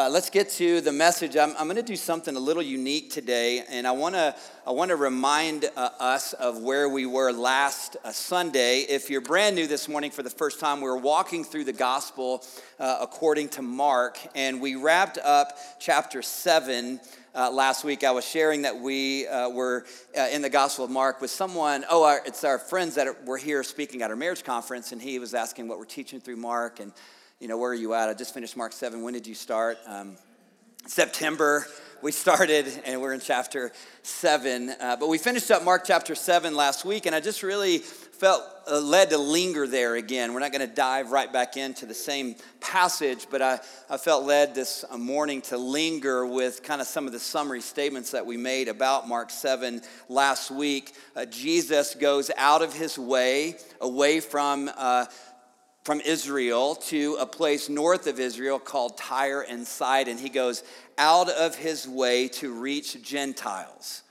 uh, let's get to the message. I'm, I'm going to do something a little unique today, and I want to I want to remind uh, us of where we were last uh, Sunday. If you're brand new this morning for the first time, we were walking through the gospel uh, according to Mark, and we wrapped up chapter seven. Uh, last week, I was sharing that we uh, were in the Gospel of Mark with someone. Oh, our, it's our friends that were here speaking at our marriage conference, and he was asking what we're teaching through Mark, and you know, where are you at? I just finished Mark 7. When did you start? Um, September. We started, and we're in chapter 7. Uh, but we finished up Mark chapter 7 last week, and I just really felt uh, led to linger there again. We're not going to dive right back into the same passage, but I, I felt led this uh, morning to linger with kind of some of the summary statements that we made about Mark 7 last week. Uh, Jesus goes out of his way, away from uh, from Israel to a place north of Israel called Tyre and Sidon. He goes out of his way to reach Gentiles.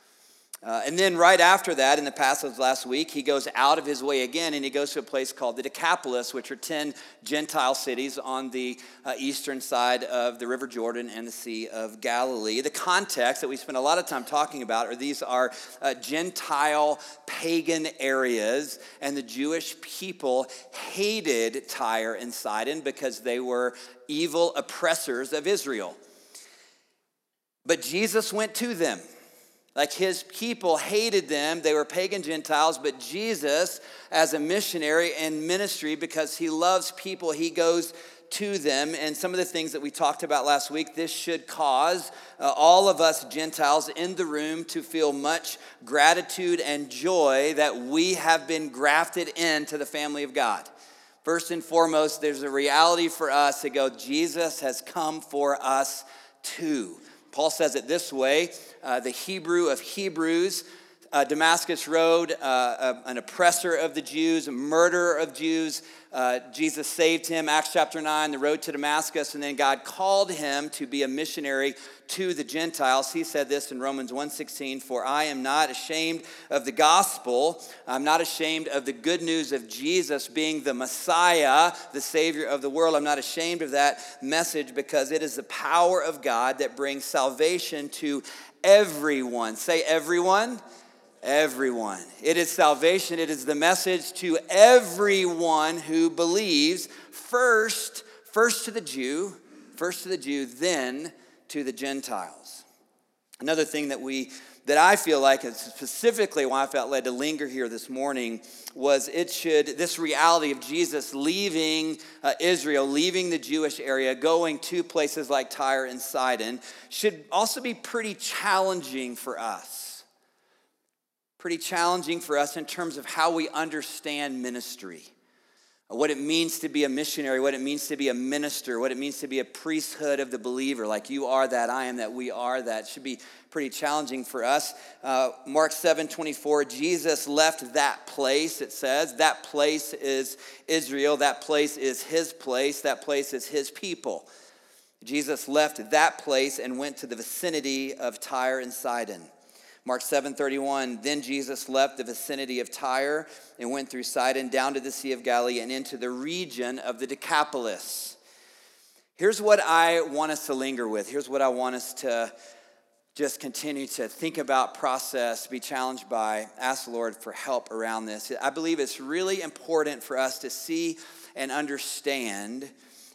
Uh, and then, right after that, in the passage last week, he goes out of his way again and he goes to a place called the Decapolis, which are 10 Gentile cities on the uh, eastern side of the River Jordan and the Sea of Galilee. The context that we spend a lot of time talking about are these are uh, Gentile pagan areas, and the Jewish people hated Tyre and Sidon because they were evil oppressors of Israel. But Jesus went to them. Like his people hated them. They were pagan Gentiles, but Jesus, as a missionary and ministry, because he loves people, he goes to them. And some of the things that we talked about last week, this should cause uh, all of us Gentiles in the room to feel much gratitude and joy that we have been grafted into the family of God. First and foremost, there's a reality for us to go, Jesus has come for us too. Paul says it this way uh, the Hebrew of Hebrews, uh, Damascus Road, uh, an oppressor of the Jews, a murderer of Jews. Uh, Jesus saved him, Acts chapter 9, the road to Damascus, and then God called him to be a missionary to the Gentiles. He said this in Romans 1:16, "For I am not ashamed of the gospel. I'm not ashamed of the good news of Jesus being the Messiah, the savior of the world. I'm not ashamed of that message because it is the power of God that brings salvation to everyone. Say everyone. Everyone. It is salvation. It is the message to everyone who believes first, first to the Jew, first to the Jew, then to the Gentiles. Another thing that we that I feel like specifically why I felt led to linger here this morning was it should this reality of Jesus leaving uh, Israel, leaving the Jewish area, going to places like Tyre and Sidon should also be pretty challenging for us. Pretty challenging for us in terms of how we understand ministry what it means to be a missionary, what it means to be a minister, what it means to be a priesthood of the believer. Like you are that, I am that, we are that. Should be pretty challenging for us. Uh, Mark 7 24, Jesus left that place, it says. That place is Israel. That place is his place. That place is his people. Jesus left that place and went to the vicinity of Tyre and Sidon. Mark 7:31 Then Jesus left the vicinity of Tyre and went through Sidon down to the Sea of Galilee and into the region of the Decapolis. Here's what I want us to linger with. Here's what I want us to just continue to think about, process, be challenged by, ask the Lord for help around this. I believe it's really important for us to see and understand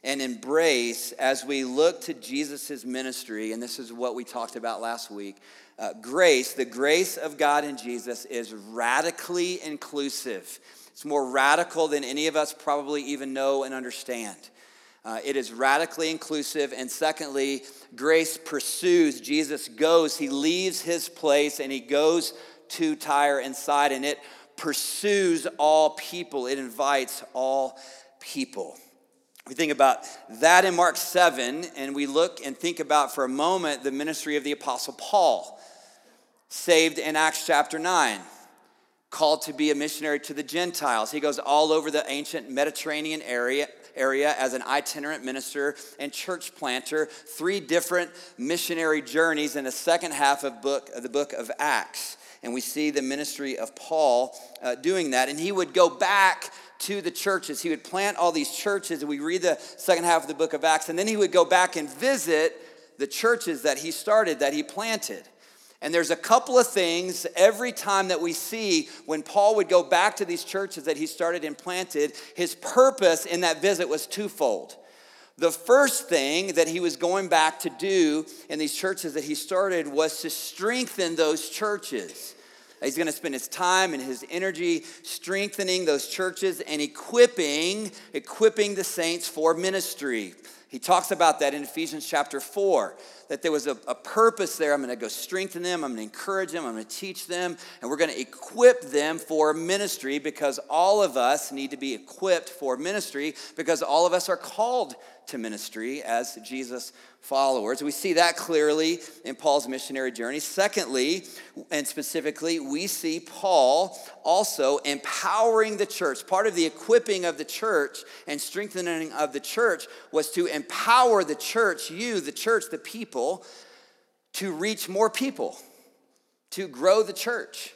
and embrace as we look to Jesus' ministry, and this is what we talked about last week, uh, grace, the grace of God in Jesus is radically inclusive. It's more radical than any of us probably even know and understand. Uh, it is radically inclusive. And secondly, grace pursues. Jesus goes, he leaves his place and he goes to Tyre and Sidon, and it pursues all people, it invites all people. We think about that in Mark 7, and we look and think about for a moment the ministry of the Apostle Paul saved in Acts chapter 9, called to be a missionary to the Gentiles. He goes all over the ancient Mediterranean area, area as an itinerant minister and church planter, three different missionary journeys in the second half of, book, of the book of Acts. And we see the ministry of Paul uh, doing that. And he would go back to the churches. He would plant all these churches, and we read the second half of the book of Acts, and then he would go back and visit the churches that he started, that he planted. And there's a couple of things every time that we see when Paul would go back to these churches that he started and planted, his purpose in that visit was twofold. The first thing that he was going back to do in these churches that he started was to strengthen those churches. He's going to spend his time and his energy strengthening those churches and equipping equipping the saints for ministry. He talks about that in Ephesians chapter 4, that there was a, a purpose there. I'm going to go strengthen them, I'm going to encourage them, I'm going to teach them, and we're going to equip them for ministry because all of us need to be equipped for ministry because all of us are called to ministry as Jesus followers. We see that clearly in Paul's missionary journey. Secondly, and specifically, we see Paul also empowering the church. Part of the equipping of the church and strengthening of the church was to empower the church, you, the church, the people, to reach more people, to grow the church.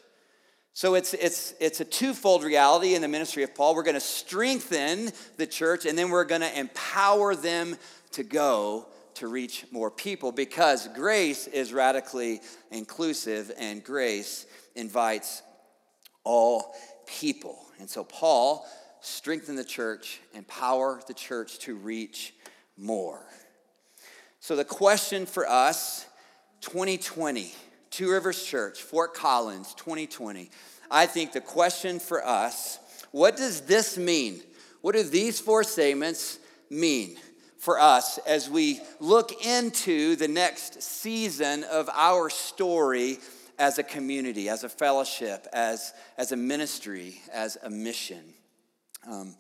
So it's, it's, it's a twofold reality in the ministry of Paul. We're going to strengthen the church, and then we're going to empower them to go to reach more people because grace is radically inclusive and grace invites all people. And so Paul strengthened the church, empower the church to reach more. So the question for us 2020 Two Rivers Church, Fort Collins, 2020. I think the question for us what does this mean? What do these four statements mean for us as we look into the next season of our story as a community, as a fellowship, as, as a ministry, as a mission? Um,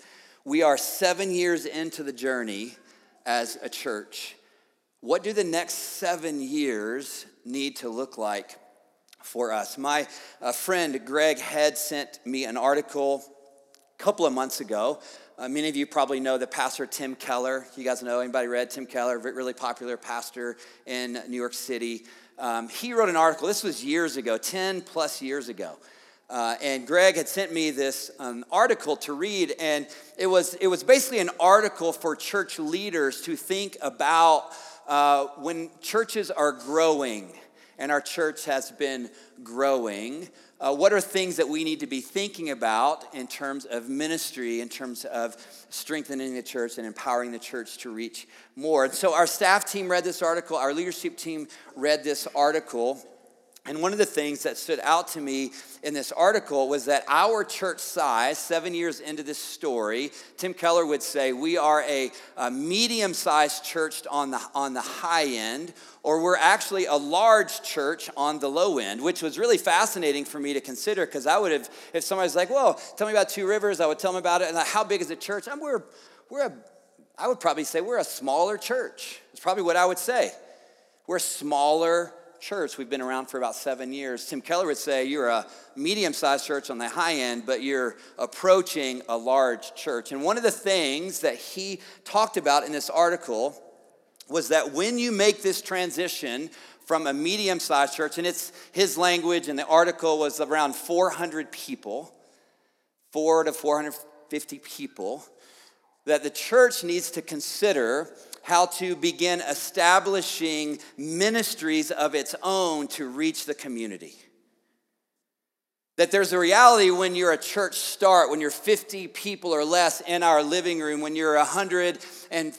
we are seven years into the journey as a church. What do the next seven years need to look like for us? My uh, friend Greg had sent me an article a couple of months ago. Uh, many of you probably know the pastor Tim Keller. You guys know anybody read Tim Keller? Really popular pastor in New York City. Um, he wrote an article. This was years ago, ten plus years ago. Uh, and Greg had sent me this um, article to read, and it was, it was basically an article for church leaders to think about uh, when churches are growing, and our church has been growing, uh, what are things that we need to be thinking about in terms of ministry, in terms of strengthening the church and empowering the church to reach more? And so our staff team read this article, our leadership team read this article. And one of the things that stood out to me in this article was that our church size, seven years into this story, Tim Keller would say we are a, a medium sized church on the, on the high end, or we're actually a large church on the low end, which was really fascinating for me to consider because I would have, if somebody's like, well, tell me about Two Rivers, I would tell them about it. And how big is the church? I'm, we're, we're a, I would probably say we're a smaller church. It's probably what I would say. We're a smaller church. We've been around for about seven years. Tim Keller would say you're a medium sized church on the high end, but you're approaching a large church. And one of the things that he talked about in this article was that when you make this transition from a medium sized church, and it's his language, and the article was around 400 people, four to 450 people, that the church needs to consider how to begin establishing ministries of its own to reach the community. That there's a reality when you're a church start, when you're 50 people or less in our living room, when you're 100 and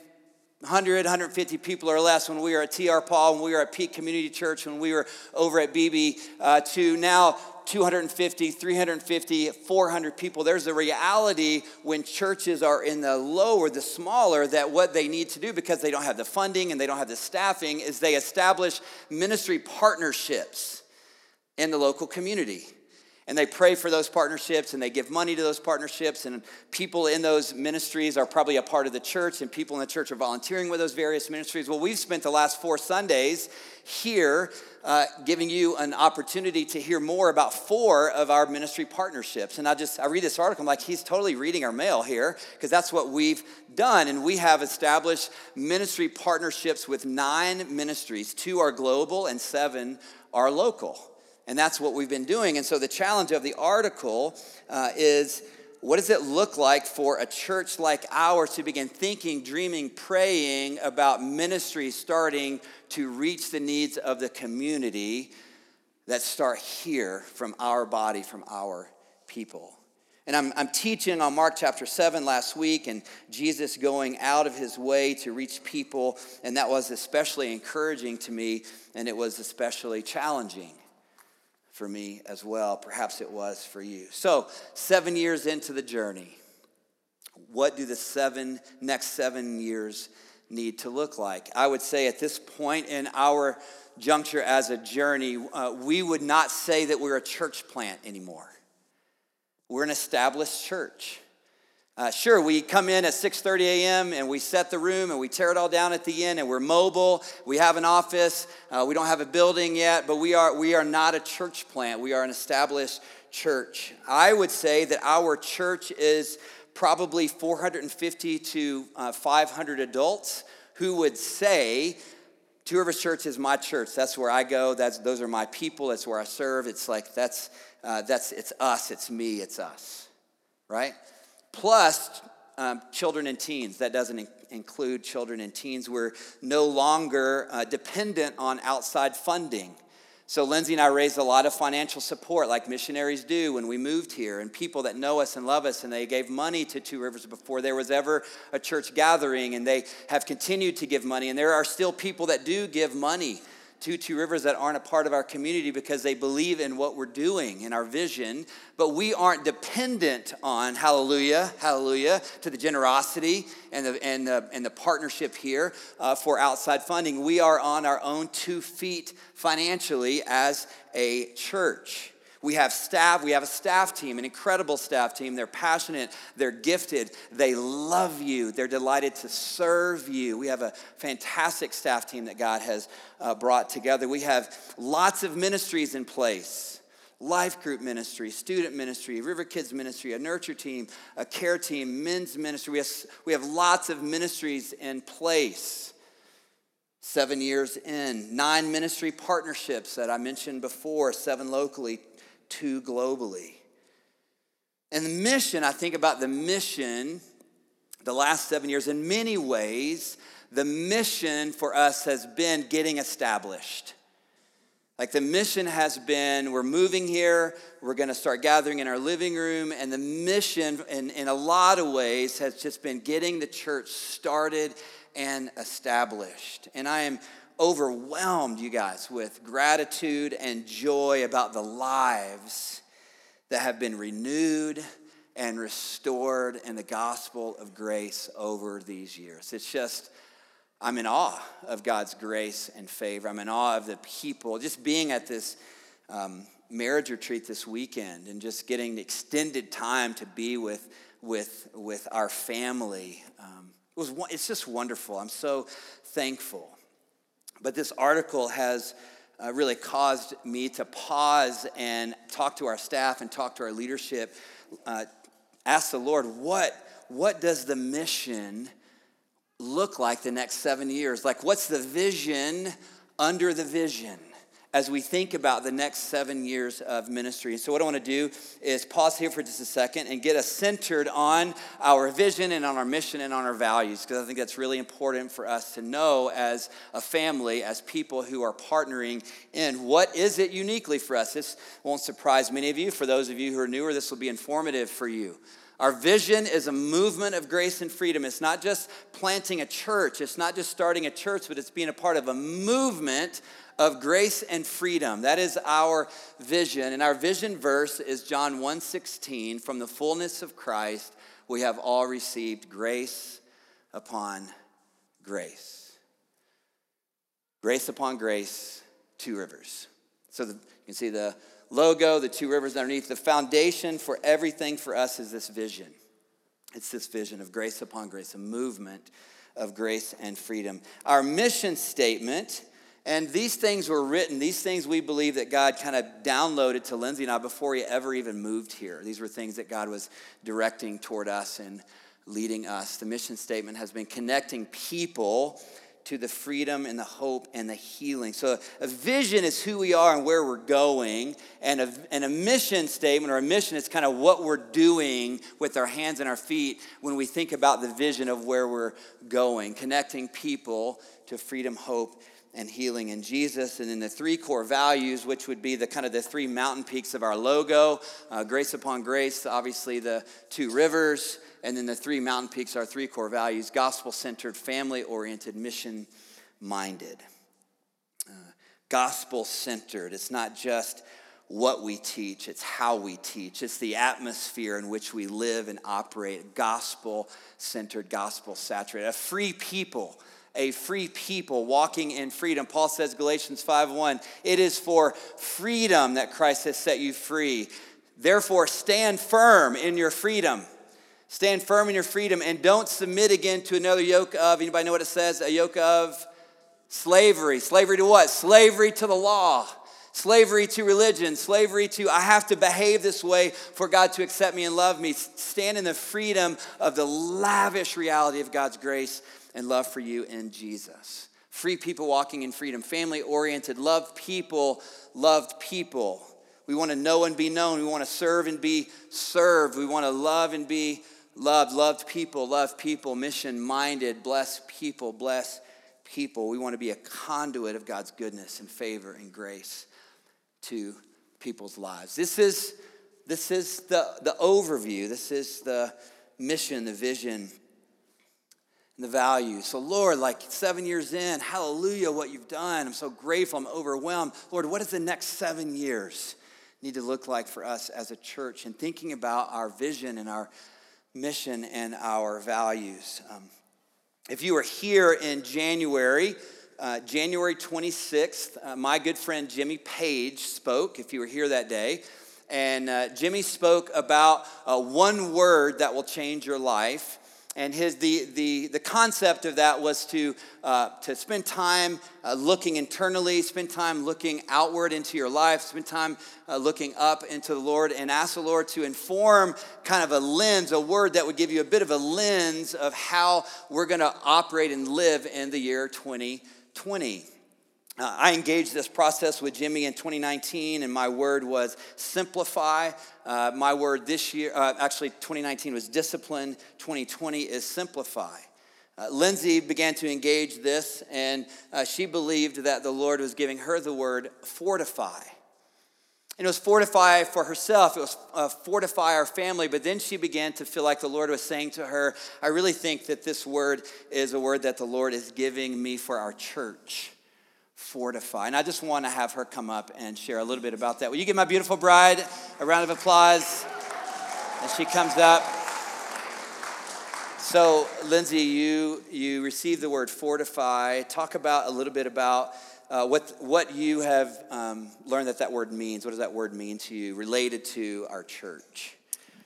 100, 150 people or less when we were at TR Paul, when we were at Peak Community Church, when we were over at BB, uh, to now 250, 350, 400 people. There's a reality when churches are in the lower, the smaller, that what they need to do because they don't have the funding and they don't have the staffing is they establish ministry partnerships in the local community and they pray for those partnerships and they give money to those partnerships. And people in those ministries are probably a part of the church and people in the church are volunteering with those various ministries. Well we've spent the last four sundays here uh, giving you an opportunity to hear more about four of our ministry partnerships. And i just i read this article i'm like he's totally reading our mail here because that's what we've done. And we have established ministry partnerships with nine ministries. Two are global and seven are local and that's what we've been doing. And so the challenge of the article uh, is what does it look like for a church like ours to begin thinking, dreaming, praying about ministry starting to reach the needs of the community that start here from our body, from our people? And I'm, I'm teaching on Mark chapter 7 last week, and Jesus going out of his way to reach people, and that was especially encouraging to me, and it was especially challenging for me as well. Perhaps it was for you. So, seven years into the journey, what do the seven next seven years need to look like? I would say at this point in our juncture as a journey, uh, we would not say that we're a church plant anymore. We're an established church. Uh, sure, we come in at 6:30 a.m. and we set the room and we tear it all down at the end and we're mobile. We have an office. Uh, we don't have a building yet, but we are we are not a church plant. We are an established church. I would say that our church is probably 450 to uh, 500 adults who would say Two Rivers Church is my church. That's where I go. That's those are my people. That's where I serve. It's like that's uh, that's it's us. It's me. It's us, right? Plus um, children and teens. That doesn't in- include children and teens. We're no longer uh, dependent on outside funding. So, Lindsay and I raised a lot of financial support, like missionaries do when we moved here, and people that know us and love us, and they gave money to Two Rivers before there was ever a church gathering, and they have continued to give money. And there are still people that do give money to Two Rivers that aren't a part of our community because they believe in what we're doing in our vision, but we aren't dependent on, hallelujah, hallelujah, to the generosity and the, and the, and the partnership here uh, for outside funding. We are on our own two feet financially as a church. We have staff, we have a staff team, an incredible staff team. They're passionate, they're gifted, they love you, they're delighted to serve you. We have a fantastic staff team that God has uh, brought together. We have lots of ministries in place life group ministry, student ministry, River Kids ministry, a nurture team, a care team, men's ministry. We have, we have lots of ministries in place. Seven years in, nine ministry partnerships that I mentioned before, seven locally, to globally. And the mission, I think about the mission the last seven years, in many ways, the mission for us has been getting established. Like the mission has been, we're moving here, we're gonna start gathering in our living room, and the mission, in, in a lot of ways, has just been getting the church started and established. And I am overwhelmed, you guys, with gratitude and joy about the lives that have been renewed and restored in the gospel of grace over these years. It's just, I'm in awe of God's grace and favor. I'm in awe of the people. Just being at this um, marriage retreat this weekend and just getting extended time to be with, with, with our family. Um, it was, it's just wonderful. I'm so thankful. But this article has uh, really caused me to pause and talk to our staff and talk to our leadership. Uh, ask the Lord, what, what does the mission look like the next seven years? Like, what's the vision under the vision? As we think about the next seven years of ministry. And So, what I want to do is pause here for just a second and get us centered on our vision and on our mission and on our values, because I think that's really important for us to know as a family, as people who are partnering in what is it uniquely for us. This won't surprise many of you. For those of you who are newer, this will be informative for you. Our vision is a movement of grace and freedom. It's not just planting a church, it's not just starting a church, but it's being a part of a movement of grace and freedom. That is our vision. And our vision verse is John 1:16, from the fullness of Christ we have all received grace upon grace. Grace upon grace, two rivers. So the, you can see the logo, the two rivers underneath. The foundation for everything for us is this vision. It's this vision of grace upon grace, a movement of grace and freedom. Our mission statement, and these things were written, these things we believe that God kind of downloaded to Lindsay and I before he ever even moved here. These were things that God was directing toward us and leading us. The mission statement has been connecting people to the freedom and the hope and the healing. So, a vision is who we are and where we're going, and a, and a mission statement or a mission is kind of what we're doing with our hands and our feet when we think about the vision of where we're going, connecting people to freedom, hope, and healing in Jesus. And then the three core values, which would be the kind of the three mountain peaks of our logo uh, grace upon grace, obviously the two rivers and then the three mountain peaks are three core values gospel centered, family oriented, mission minded. Uh, gospel centered. It's not just what we teach, it's how we teach. It's the atmosphere in which we live and operate. Gospel centered, gospel saturated. A free people a free people walking in freedom. Paul says Galatians 5:1, it is for freedom that Christ has set you free. Therefore stand firm in your freedom. Stand firm in your freedom and don't submit again to another yoke of, anybody know what it says? A yoke of slavery. Slavery to what? Slavery to the law. Slavery to religion, slavery to I have to behave this way for God to accept me and love me. Stand in the freedom of the lavish reality of God's grace and love for you in Jesus. Free people walking in freedom, family oriented, love people, loved people. We want to know and be known. We want to serve and be served. We want to love and be loved, loved people, love people, mission minded, bless people, bless people. We want to be a conduit of God's goodness and favor and grace to people's lives. This is, this is the, the overview, this is the mission, the vision, the values. So, Lord, like seven years in, hallelujah, what you've done. I'm so grateful, I'm overwhelmed. Lord, what does the next seven years need to look like for us as a church? And thinking about our vision and our mission and our values. Um, if you were here in January, uh, January 26th, uh, my good friend Jimmy Page spoke, if you were here that day. And uh, Jimmy spoke about uh, one word that will change your life and his the the the concept of that was to uh, to spend time uh, looking internally, spend time looking outward into your life, spend time uh, looking up into the Lord, and ask the Lord to inform kind of a lens, a word that would give you a bit of a lens of how we're going to operate and live in the year 2020. Uh, I engaged this process with Jimmy in 2019, and my word was simplify. Uh, my word this year, uh, actually, 2019 was discipline, 2020 is simplify. Uh, Lindsay began to engage this, and uh, she believed that the Lord was giving her the word fortify. And it was fortify for herself, it was uh, fortify our family, but then she began to feel like the Lord was saying to her, I really think that this word is a word that the Lord is giving me for our church fortify. And I just want to have her come up and share a little bit about that. Will you give my beautiful bride a round of applause as she comes up? So, Lindsay, you you received the word fortify. Talk about a little bit about uh, what what you have um, learned that that word means. What does that word mean to you, related to our church?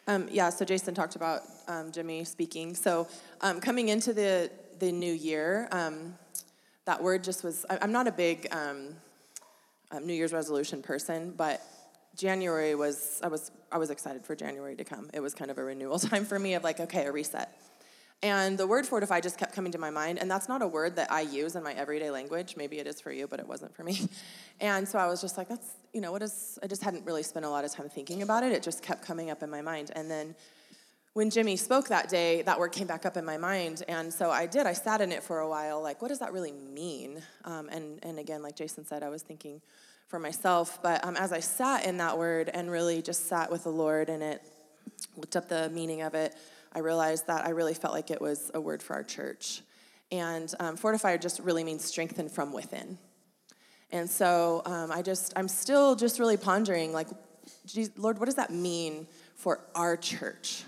Um, yeah. So Jason talked about um, Jimmy speaking. So um, coming into the the new year, um, that word just was, I'm not a big um, um, New Year's resolution person, but January was, I was, I was excited for January to come. It was kind of a renewal time for me of like, okay, a reset. And the word fortify just kept coming to my mind, and that's not a word that I use in my everyday language. Maybe it is for you, but it wasn't for me. And so I was just like, that's, you know, what is, I just hadn't really spent a lot of time thinking about it. It just kept coming up in my mind. And then when Jimmy spoke that day, that word came back up in my mind. And so I did. I sat in it for a while, like, what does that really mean? Um, and, and again, like Jason said, I was thinking for myself. But um, as I sat in that word and really just sat with the Lord and it, looked up the meaning of it, I realized that I really felt like it was a word for our church. And um, fortifier just really means strengthen from within. And so um, I just, I'm still just really pondering, like, Lord, what does that mean for our church?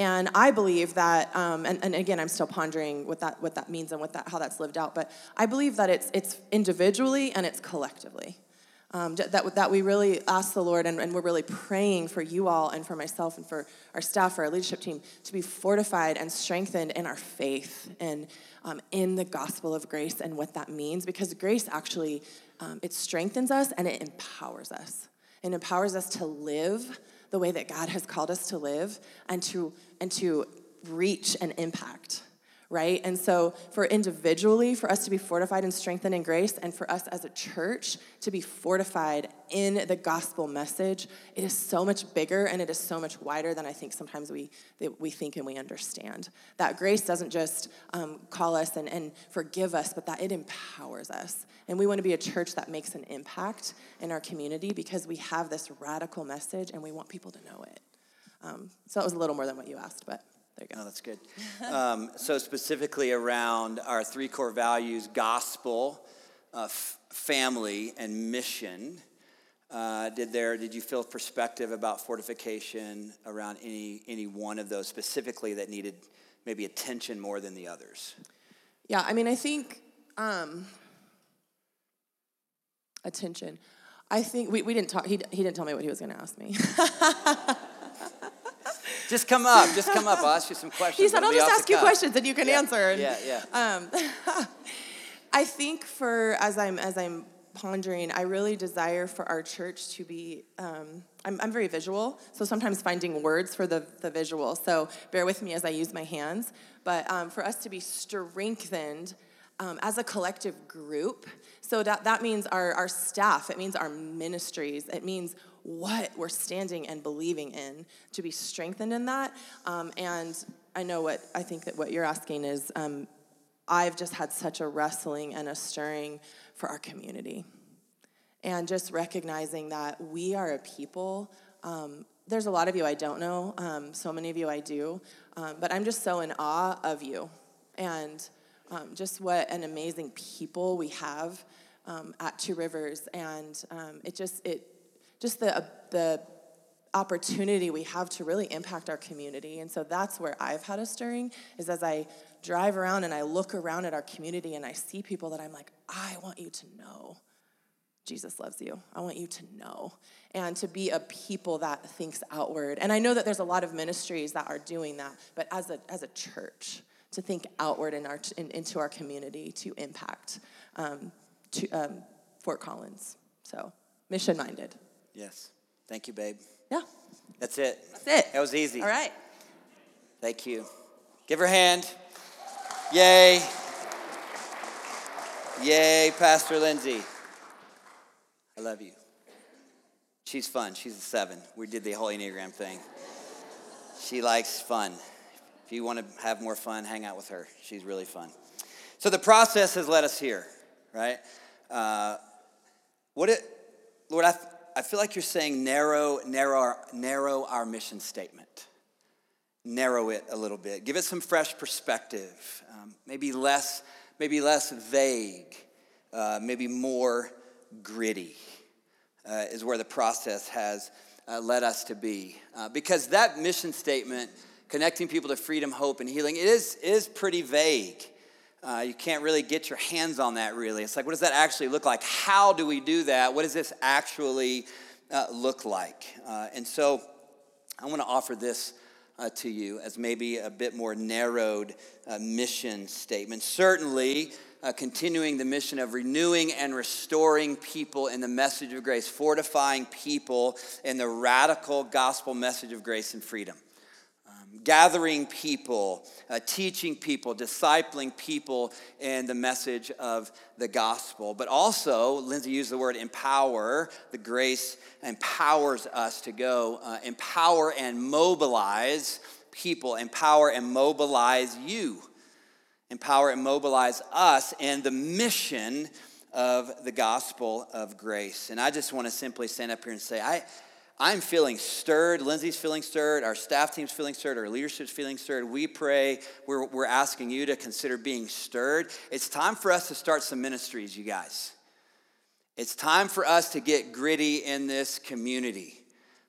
And I believe that, um, and, and, again, I'm still pondering what that what that means and what that how that's lived out. But I believe that it's it's individually and it's collectively. Um, that, that we really ask the Lord, and, and, we're really praying for you all and for myself and for our staff, for our leadership team, to be fortified and strengthened in our faith and um, in the gospel of grace and what that means. Because grace actually um, it strengthens us and it empowers us. It empowers us to live the way that God has called us to live and to, and to reach and impact. Right? And so, for individually, for us to be fortified and strengthened in grace, and for us as a church to be fortified in the gospel message, it is so much bigger and it is so much wider than I think sometimes we, we think and we understand. That grace doesn't just um, call us and, and forgive us, but that it empowers us. And we want to be a church that makes an impact in our community because we have this radical message and we want people to know it. Um, so that was a little more than what you asked, but. There you go. Oh, that's good. um, so, specifically around our three core values gospel, uh, f- family, and mission. Uh, did there did you feel perspective about fortification around any any one of those specifically that needed maybe attention more than the others? Yeah, I mean, I think um, attention. I think we, we didn't talk. He, he didn't tell me what he was going to ask me. Just come up. Just come up. I'll ask you some questions. He said, I'll just ask you cuff. questions and you can yeah. answer. And, yeah, yeah. Um, I think for as I'm as I'm pondering, I really desire for our church to be. Um, I'm, I'm very visual, so sometimes finding words for the, the visual. So bear with me as I use my hands. But um, for us to be strengthened um, as a collective group, so that, that means our, our staff, it means our ministries, it means what we're standing and believing in to be strengthened in that. Um, and I know what I think that what you're asking is um, I've just had such a wrestling and a stirring for our community. And just recognizing that we are a people. Um, there's a lot of you I don't know, um, so many of you I do, um, but I'm just so in awe of you and um, just what an amazing people we have at Two Rivers. And it just, it just the, uh, the opportunity we have to really impact our community. And so that's where I've had a stirring, is as I drive around and I look around at our community and I see people that I'm like, I want you to know Jesus loves you. I want you to know. And to be a people that thinks outward. And I know that there's a lot of ministries that are doing that, but as a, as a church, to think outward in our, in, into our community to impact um, to, um, Fort Collins. So, mission minded. Yes. Thank you, babe. Yeah. That's it. That's it. That was easy. All right. Thank you. Give her a hand. Yay. Yay, Pastor Lindsay. I love you. She's fun. She's a seven. We did the whole Enneagram thing. She likes fun. If you want to have more fun, hang out with her. She's really fun. So the process has led us here, right? Uh, what it, Lord, I, I feel like you're saying narrow, narrow, narrow our mission statement. Narrow it a little bit. Give it some fresh perspective. Um, maybe less, maybe less vague. Uh, maybe more gritty. Uh, is where the process has uh, led us to be. Uh, because that mission statement, connecting people to freedom, hope, and healing, it is, is pretty vague. Uh, you can't really get your hands on that, really. It's like, what does that actually look like? How do we do that? What does this actually uh, look like? Uh, and so I want to offer this uh, to you as maybe a bit more narrowed uh, mission statement. Certainly, uh, continuing the mission of renewing and restoring people in the message of grace, fortifying people in the radical gospel message of grace and freedom gathering people, uh, teaching people, discipling people in the message of the gospel. But also, Lindsay used the word empower. The grace empowers us to go, uh, empower and mobilize people, empower and mobilize you, empower and mobilize us in the mission of the gospel of grace. And I just want to simply stand up here and say, I. I'm feeling stirred. Lindsay's feeling stirred. Our staff team's feeling stirred. Our leadership's feeling stirred. We pray. We're, we're asking you to consider being stirred. It's time for us to start some ministries, you guys. It's time for us to get gritty in this community.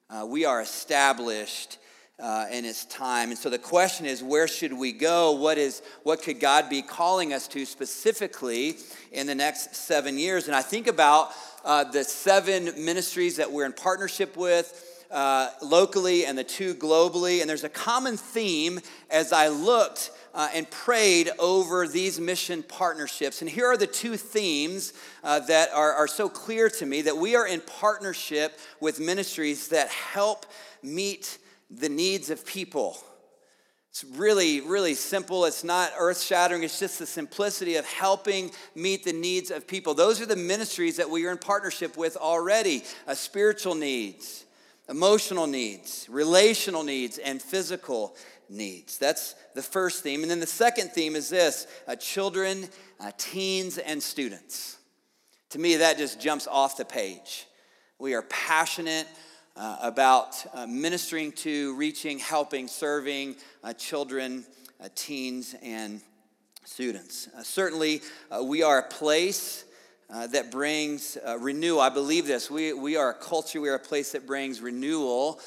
Uh, we are established uh, and it's time. And so the question is, where should we go? What is what could God be calling us to specifically in the next seven years? And I think about uh, the seven ministries that we're in partnership with. Uh, locally and the two globally. And there's a common theme as I looked uh, and prayed over these mission partnerships. And here are the two themes uh, that are, are so clear to me that we are in partnership with ministries that help meet the needs of people. It's really, really simple. It's not earth shattering. It's just the simplicity of helping meet the needs of people. Those are the ministries that we are in partnership with already uh, spiritual needs, emotional needs, relational needs, and physical needs. That's the first theme. And then the second theme is this uh, children, uh, teens, and students. To me, that just jumps off the page. We are passionate uh, about uh, ministering to, reaching, helping, serving uh, children, uh, teens, and students. Uh, certainly, uh, we are a place that brings renewal. I believe this. We, we are a culture, we are a place that brings renewal.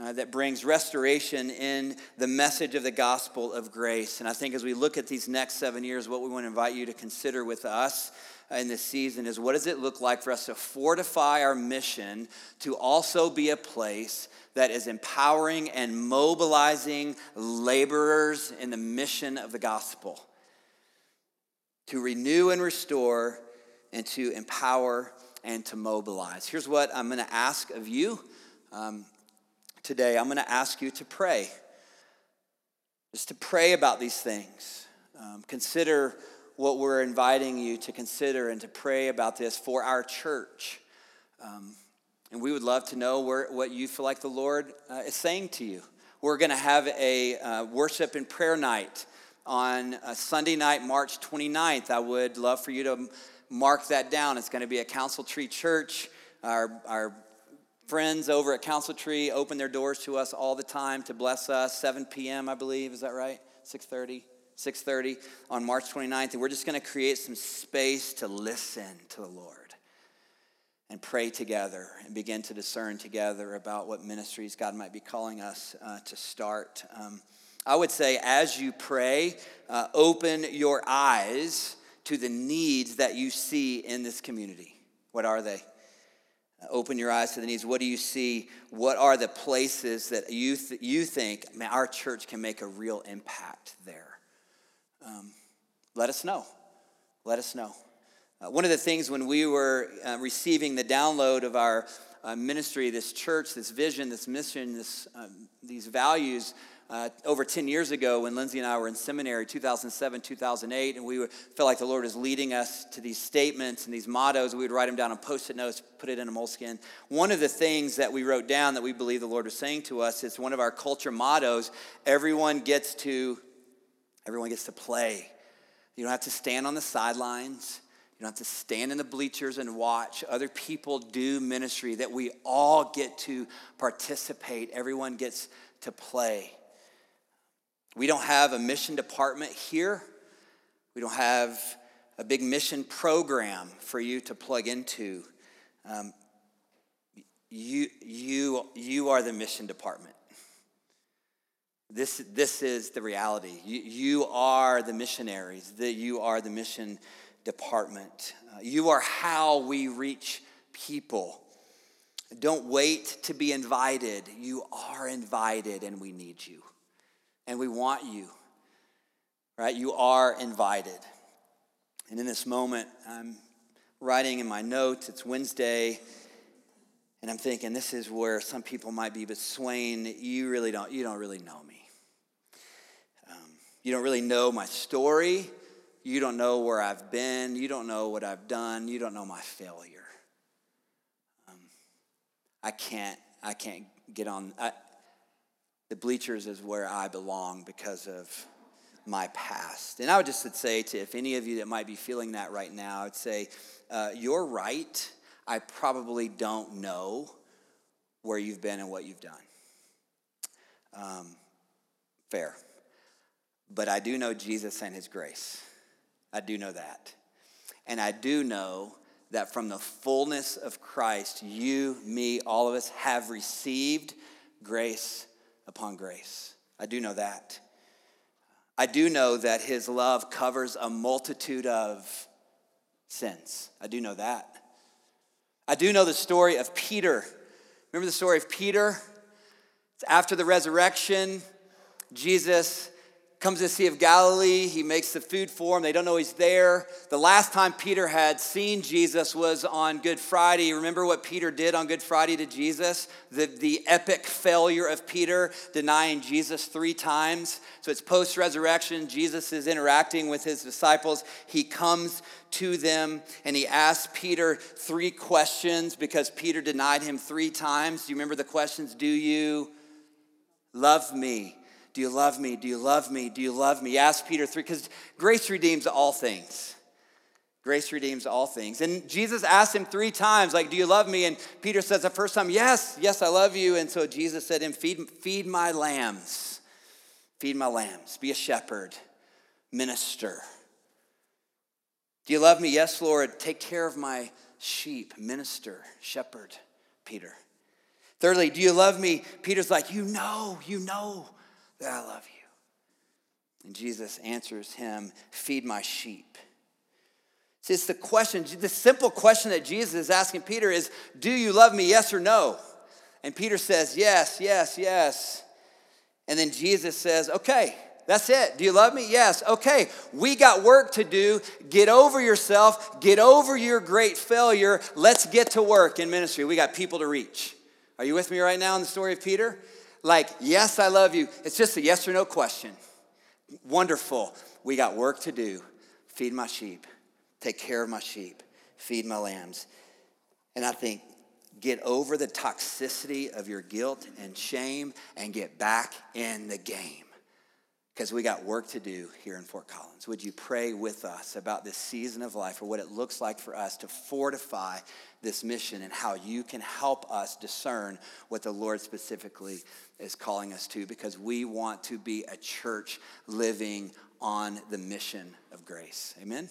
that brings restoration in the message of the gospel of grace. And I think as we look at these next seven years, what we want to invite you to consider with us in this season is what does it look like for us to fortify our mission to also be a place that is empowering and mobilizing laborers in the mission of the gospel to renew and restore and to empower and to mobilize. Here's what I'm going to ask of you um, today I'm going to ask you to pray. Just to pray about these things. Um, consider what we're inviting you to consider and to pray about this for our church. Um, and we would love to know where, what you feel like the Lord uh, is saying to you. We're going to have a uh, worship and prayer night on Sunday night, March 29th. I would love for you to mark that down. It's going to be at Council Tree Church. Our, our friends over at Council Tree open their doors to us all the time to bless us. 7 p.m., I believe. Is that right? 6:30. 6:30 on March 29th and we're just going to create some space to listen to the Lord and pray together and begin to discern together about what ministries God might be calling us uh, to start. Um, I would say as you pray, uh, open your eyes to the needs that you see in this community. What are they? Open your eyes to the needs. What do you see? What are the places that you, th- you think, man, our church can make a real impact there? Um, let us know. Let us know. Uh, one of the things when we were uh, receiving the download of our uh, ministry, this church, this vision, this mission, this, um, these values, uh, over 10 years ago when Lindsay and I were in seminary, 2007, 2008, and we felt like the Lord was leading us to these statements and these mottos. We would write them down on post it notes, put it in a Moleskine. One of the things that we wrote down that we believe the Lord was saying to us is one of our culture mottos everyone gets to Everyone gets to play. You don't have to stand on the sidelines. You don't have to stand in the bleachers and watch other people do ministry, that we all get to participate. Everyone gets to play. We don't have a mission department here. We don't have a big mission program for you to plug into. Um, you, you, you are the mission department. This, this is the reality. You, you are the missionaries, that you are the mission department. Uh, you are how we reach people. Don't wait to be invited. You are invited, and we need you. And we want you, right? You are invited. And in this moment, I'm writing in my notes, it's Wednesday. And I'm thinking this is where some people might be, but Swain, you really don't, you don't really know me. Um, you don't really know my story. You don't know where I've been. You don't know what I've done. You don't know my failure. Um, I can't, I can't get on. I, the bleachers is where I belong because of my past. And I would just say to if any of you that might be feeling that right now, I'd say, uh, you're right I probably don't know where you've been and what you've done. Um, fair. But I do know Jesus and his grace. I do know that. And I do know that from the fullness of Christ, you, me, all of us have received grace upon grace. I do know that. I do know that his love covers a multitude of sins. I do know that. I do know the story of Peter. Remember the story of Peter? It's after the resurrection, Jesus comes to the Sea of Galilee. He makes the food for him. They don't know he's there. The last time Peter had seen Jesus was on Good Friday. Remember what Peter did on Good Friday to Jesus? The, the epic failure of Peter denying Jesus three times. So it's post resurrection. Jesus is interacting with his disciples. He comes to them and he asks Peter three questions because Peter denied him three times. Do you remember the questions? Do you love me? Do you love me? Do you love me? Do you love me? Ask Peter 3, because grace redeems all things. Grace redeems all things. And Jesus asked him three times, like, do you love me? And Peter says the first time, yes, yes, I love you. And so Jesus said to him, feed, feed my lambs. Feed my lambs. Be a shepherd. Minister. Do you love me? Yes, Lord. Take care of my sheep. Minister. Shepherd. Peter. Thirdly, do you love me? Peter's like, you know, you know that I love you. And Jesus answers him, Feed my sheep. See, it's the question, the simple question that Jesus is asking Peter is, Do you love me, yes or no? And Peter says, Yes, yes, yes. And then Jesus says, Okay, that's it. Do you love me? Yes. Okay, we got work to do. Get over yourself, get over your great failure. Let's get to work in ministry. We got people to reach. Are you with me right now in the story of Peter? Like, yes, I love you. It's just a yes or no question. Wonderful. We got work to do. Feed my sheep, take care of my sheep, feed my lambs. And I think, get over the toxicity of your guilt and shame and get back in the game because we got work to do here in Fort Collins. Would you pray with us about this season of life or what it looks like for us to fortify this mission and how you can help us discern what the Lord specifically is calling us to because we want to be a church living on the mission of grace. Amen.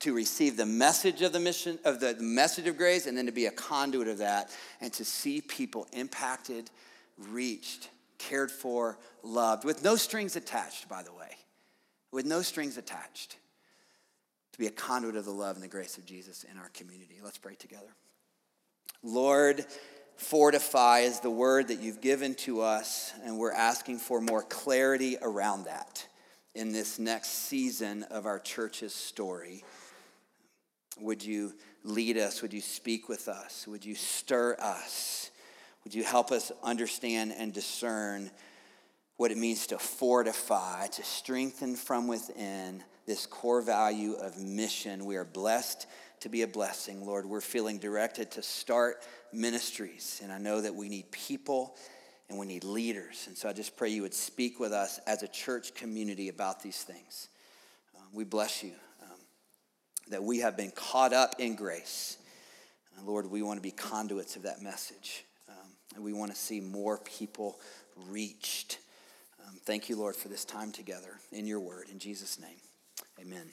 To receive the message of the mission of the message of grace and then to be a conduit of that and to see people impacted, reached, cared for, loved, with no strings attached, by the way, with no strings attached, to be a conduit of the love and the grace of Jesus in our community. Let's pray together. Lord, fortify is the word that you've given to us, and we're asking for more clarity around that in this next season of our church's story. Would you lead us? Would you speak with us? Would you stir us? Would you help us understand and discern what it means to fortify, to strengthen from within this core value of mission? We are blessed to be a blessing, Lord. We're feeling directed to start ministries, and I know that we need people and we need leaders. And so I just pray you would speak with us as a church community about these things. Um, we bless you um, that we have been caught up in grace. And Lord, we want to be conduits of that message. And we want to see more people reached. Um, thank you, Lord, for this time together in your word. In Jesus' name, amen.